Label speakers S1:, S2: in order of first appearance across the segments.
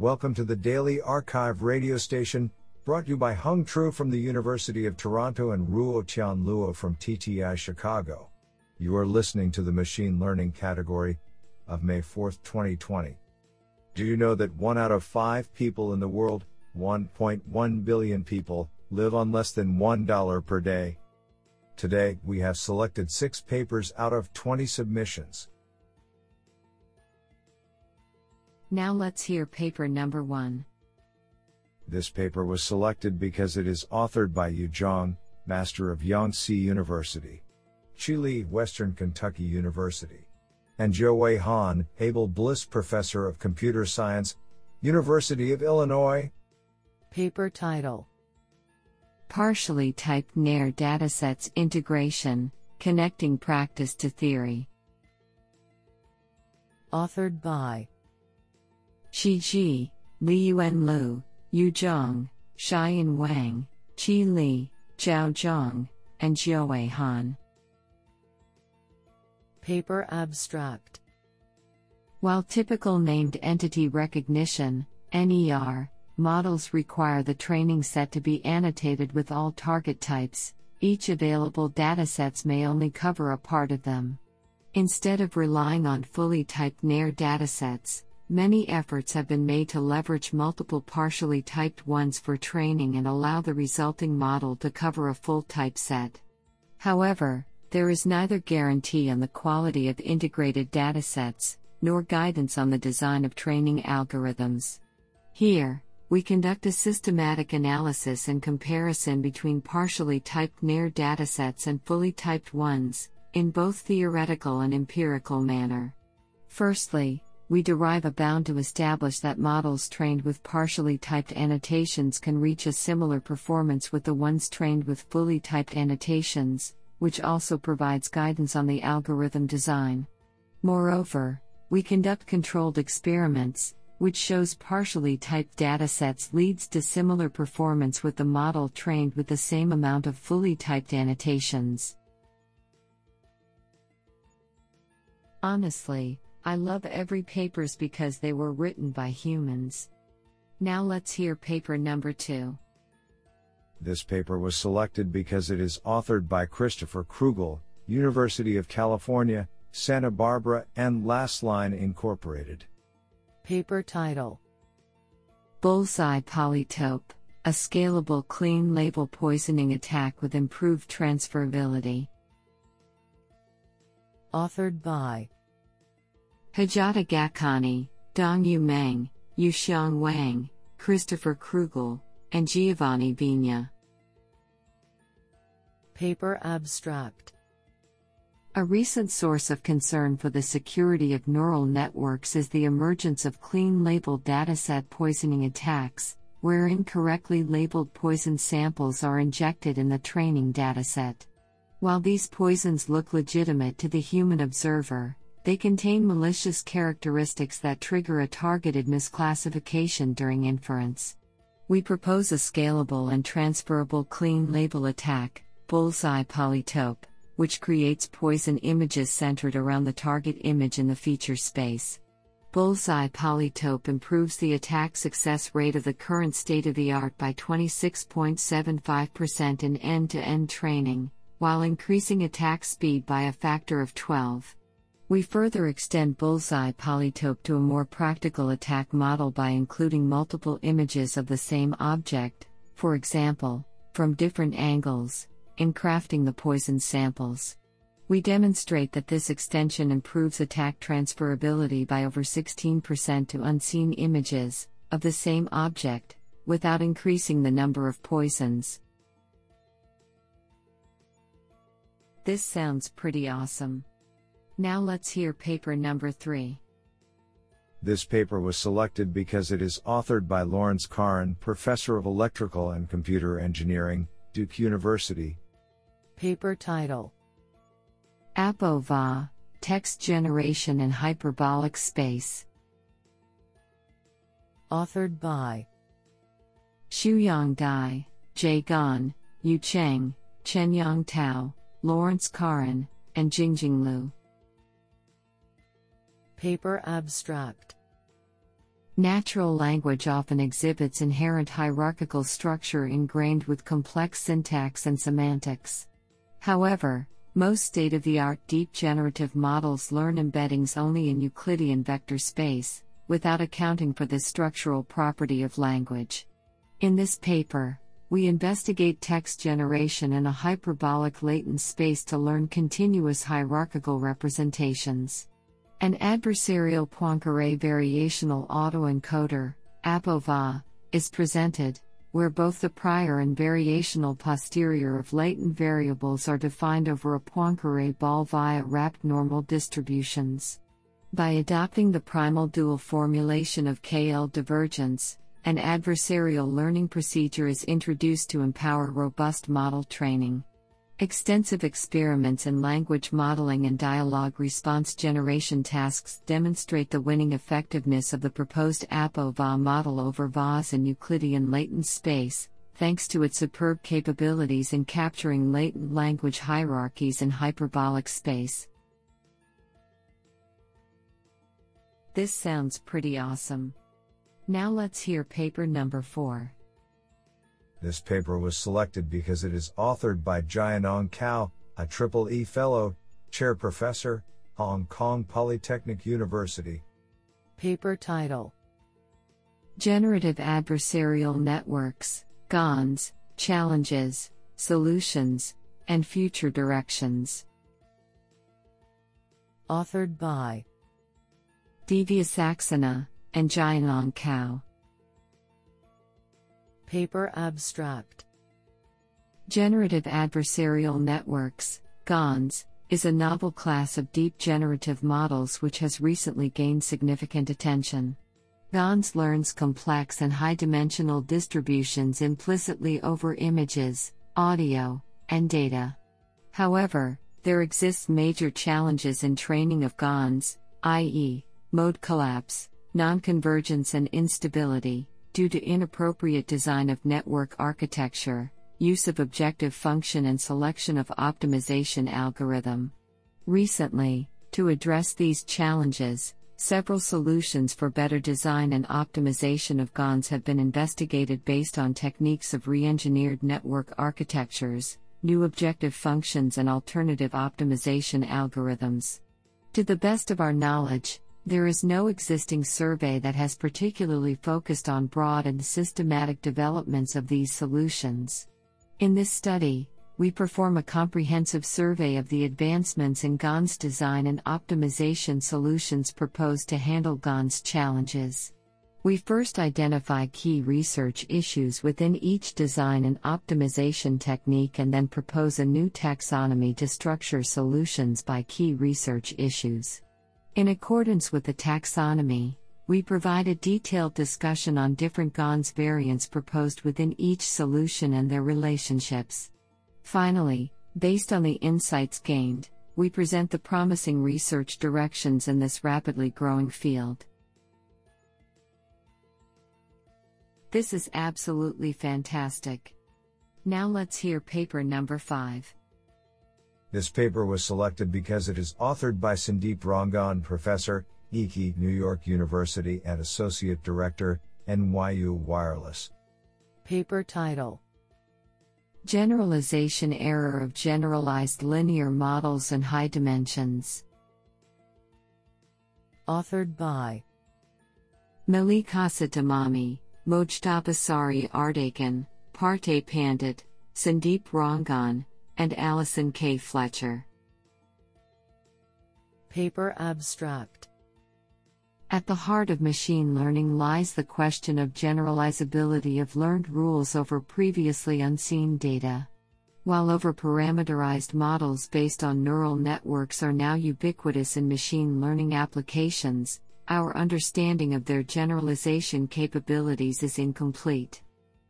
S1: Welcome to the Daily Archive radio station, brought to you by Hung Tru from the University of Toronto and Ruotian Luo from TTI Chicago. You are listening to the Machine Learning category of May 4, 2020. Do you know that one out of five people in the world, 1.1 billion people, live on less than $1 per day? Today, we have selected six papers out of 20 submissions.
S2: Now let's hear paper number one.
S1: This paper was selected because it is authored by Yu Zhang, Master of Yangtze University, Li, Western Kentucky University, and Jiawei Han, Abel Bliss Professor of Computer Science, University of Illinois.
S2: Paper title Partially typed NER datasets integration, connecting practice to theory. Authored by Shi Zhi, Liyuan Liu, Yu Zhang, Xiaoyan Wang, Qi Li, Chao Zhang, and Jiawei Han. Paper Abstract While typical named entity recognition, NER, models require the training set to be annotated with all target types, each available datasets may only cover a part of them. Instead of relying on fully typed NER datasets, Many efforts have been made to leverage multiple partially typed ones for training and allow the resulting model to cover a full type set. However, there is neither guarantee on the quality of integrated datasets, nor guidance on the design of training algorithms. Here, we conduct a systematic analysis and comparison between partially typed NER datasets and fully typed ones, in both theoretical and empirical manner. Firstly, we derive a bound to establish that models trained with partially typed annotations can reach a similar performance with the ones trained with fully typed annotations, which also provides guidance on the algorithm design. Moreover, we conduct controlled experiments, which shows partially typed datasets leads to similar performance with the model trained with the same amount of fully typed annotations. Honestly, I love every papers because they were written by humans. Now let's hear paper number 2.
S1: This paper was selected because it is authored by Christopher Kruegel, University of California, Santa Barbara, and Lastline Incorporated.
S2: Paper title Bullseye Polytope A Scalable Clean Label Poisoning Attack with Improved Transferability. Authored by Hojjat Aghakhani, Dongyu Meng, Yuxiang Wang, Christopher Kruegel, and Giovanni Vigna. Paper Abstract A recent source of concern for the security of neural networks is the emergence of clean labeled dataset poisoning attacks, where incorrectly labeled poison samples are injected in the training dataset. While these poisons look legitimate to the human observer, they contain malicious characteristics that trigger a targeted misclassification during inference. We propose a scalable and transferable clean label attack, Bullseye Polytope, which creates poison images centered around the target image in the feature space. Bullseye Polytope improves the attack success rate of the current state of the art by 26.75% in end to end training, while increasing attack speed by a factor of 12. We further extend Bullseye Polytope to a more practical attack model by including multiple images of the same object, for example, from different angles, in crafting the poison samples. We demonstrate that this extension improves attack transferability by over 16% to unseen images of the same object, without increasing the number of poisons. This sounds pretty awesome. Now let's hear paper number 3.
S1: This paper was selected because it is authored by Lawrence Carin, Professor of Electrical and Computer Engineering, Duke University.
S2: Paper title APo-VAE Text Generation in Hyperbolic Space. Authored by Shuyang Dai, Zhe Gan, Yu Cheng, Chenyang Tao, Lawrence Carin, and Jingjing Liu. Paper Abstract Natural language often exhibits inherent hierarchical structure ingrained with complex syntax and semantics. However, most state of the art deep generative models learn embeddings only in Euclidean vector space, without accounting for this structural property of language. In this paper, we investigate text generation in a hyperbolic latent space to learn continuous hierarchical representations. An adversarial Poincare variational autoencoder, APo-VAE, is presented, where both the prior and variational posterior of latent variables are defined over a Poincare ball via wrapped normal distributions. By adopting the primal dual formulation of KL divergence, an adversarial learning procedure is introduced to empower robust model training. Extensive experiments in language modeling and dialogue response generation tasks demonstrate the winning effectiveness of the proposed APo-VAE model over VAs in Euclidean latent space, thanks to its superb capabilities in capturing latent language hierarchies in hyperbolic space. This sounds pretty awesome. Now let's hear paper number 4.
S1: This paper was selected because it is authored by Jiannong Cao, a Triple E Fellow, Chair Professor, Hong Kong Polytechnic University.
S2: Paper title Generative Adversarial Networks, GANs, Challenges, Solutions, and Future Directions. Authored by Divya Saxena and Jiannong Cao. Paper Abstract Generative Adversarial Networks, GANs, is a novel class of deep generative models which has recently gained significant attention. GANs learns complex and high dimensional distributions implicitly over images, audio, and data. However, there exists major challenges in training of GANs, i.e., mode collapse, non-convergence and instability due to inappropriate design of network architecture, use of objective function, and selection of optimization algorithm. Recently, to address these challenges, several solutions for better design and optimization of GANs have been investigated based on techniques of re engineered network architectures, new objective functions, and alternative optimization algorithms. To the best of our knowledge, there is no existing survey that has particularly focused on broad and systematic developments of these solutions. In this study, we perform a comprehensive survey of the advancements in GAN's design and optimization solutions proposed to handle GAN's challenges. We first identify key research issues within each design and optimization technique and then propose a new taxonomy to structure solutions by key research issues. In accordance with the taxonomy, we provide a detailed discussion on different GANs variants proposed within each solution and their relationships. Finally, based on the insights gained, we present the promising research directions in this rapidly growing field. This is absolutely fantastic. Now let's hear paper number 5.
S1: This paper was selected because it is authored by Sundeep Rangan, Professor, ECE, New York University, and Associate Director, NYU Wireless.
S2: Paper title Generalization Error of Generalized Linear Models and High Dimensions. Authored by Melikasadat Emami, Mojtaba Sari Ardakan, Parthe Pandit, Sundeep Rangan, and Alyson K. Fletcher. Paper Abstract At the heart of machine learning lies the question of generalizability of learned rules over previously unseen data. While overparameterized models based on neural networks are now ubiquitous in machine learning applications, our understanding of their generalization capabilities is incomplete.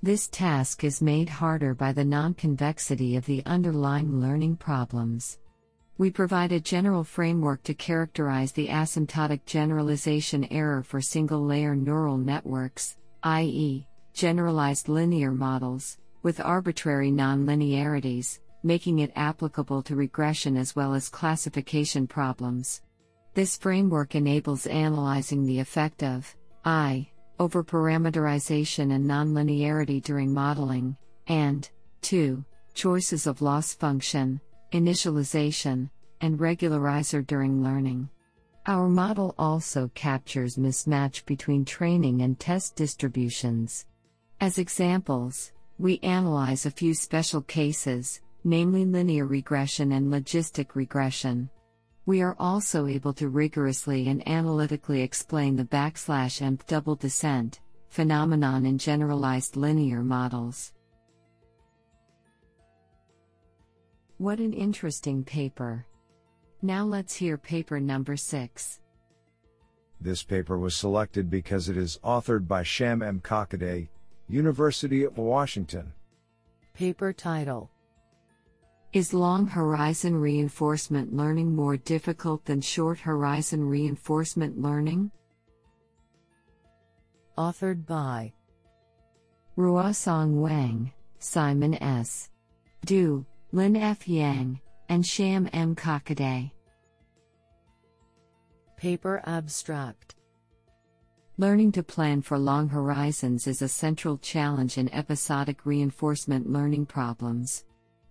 S2: This task is made harder by the non-convexity of the underlying learning problems. We provide a general framework to characterize the asymptotic generalization error for single layer neural networks, i.e., generalized linear models, with arbitrary nonlinearities, making it applicable to regression as well as classification problems. This framework enables analyzing the effect of I. Overparameterization and nonlinearity during modeling, and 2. Choices of loss function, initialization, and regularizer during learning. Our model also captures mismatch between training and test distributions. As examples, we analyze a few special cases, namely linear regression and logistic regression. We are also able to rigorously and analytically explain the backslash emp double descent phenomenon in generalized linear models. What an interesting paper! Now let's hear paper number 6.
S1: This paper was selected because it is authored by Sham M. Kakade, University of Washington.
S2: Paper title Is long horizon reinforcement learning more difficult than short horizon reinforcement learning? Authored by Ruosong Wang, Simon S. Du, Lin F. Yang, and Sham M. Kakade. Paper Abstract Learning to plan for long horizons is a central challenge in episodic reinforcement learning problems.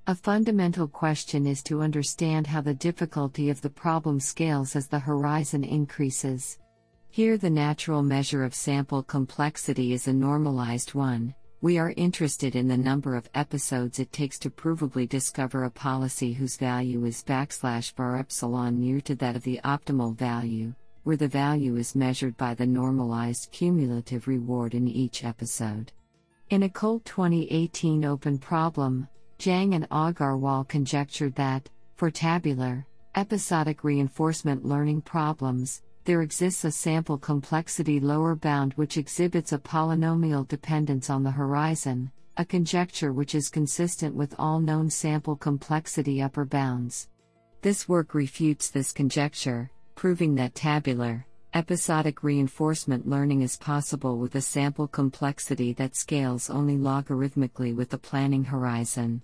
S2: A fundamental question is to understand how the difficulty of the problem scales as the horizon increases. Here, the natural measure of sample complexity is a normalized one, we are interested in the number of episodes it takes to provably discover a policy whose value is backslash bar epsilon near to that of the optimal value, where the value is measured by the normalized cumulative reward in each episode. In a COLT 2018 open problem, Jiang and Agarwal conjectured that, for tabular, episodic reinforcement learning problems, there exists a sample complexity lower bound which exhibits a polynomial dependence on the horizon, a conjecture which is consistent with all known sample complexity upper bounds. This work refutes this conjecture, proving that tabular, episodic reinforcement learning is possible with a sample complexity that scales only logarithmically with the planning horizon.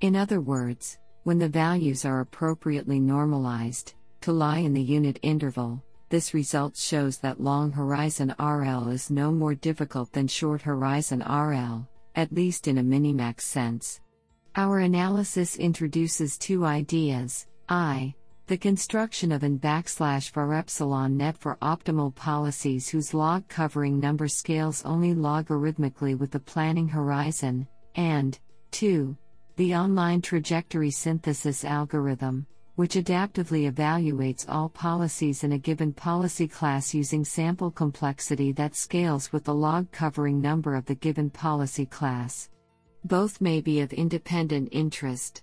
S2: In other words, when the values are appropriately normalized, to lie in the unit interval, this result shows that long horizon RL is no more difficult than short horizon RL, at least in a minimax sense. Our analysis introduces two ideas I. The construction of an backslash var epsilon net for optimal policies whose log covering number scales only logarithmically with the planning horizon, and 2. The online trajectory synthesis algorithm, which adaptively evaluates all policies in a given policy class using sample complexity that scales with the log covering number of the given policy class. Both may be of independent interest.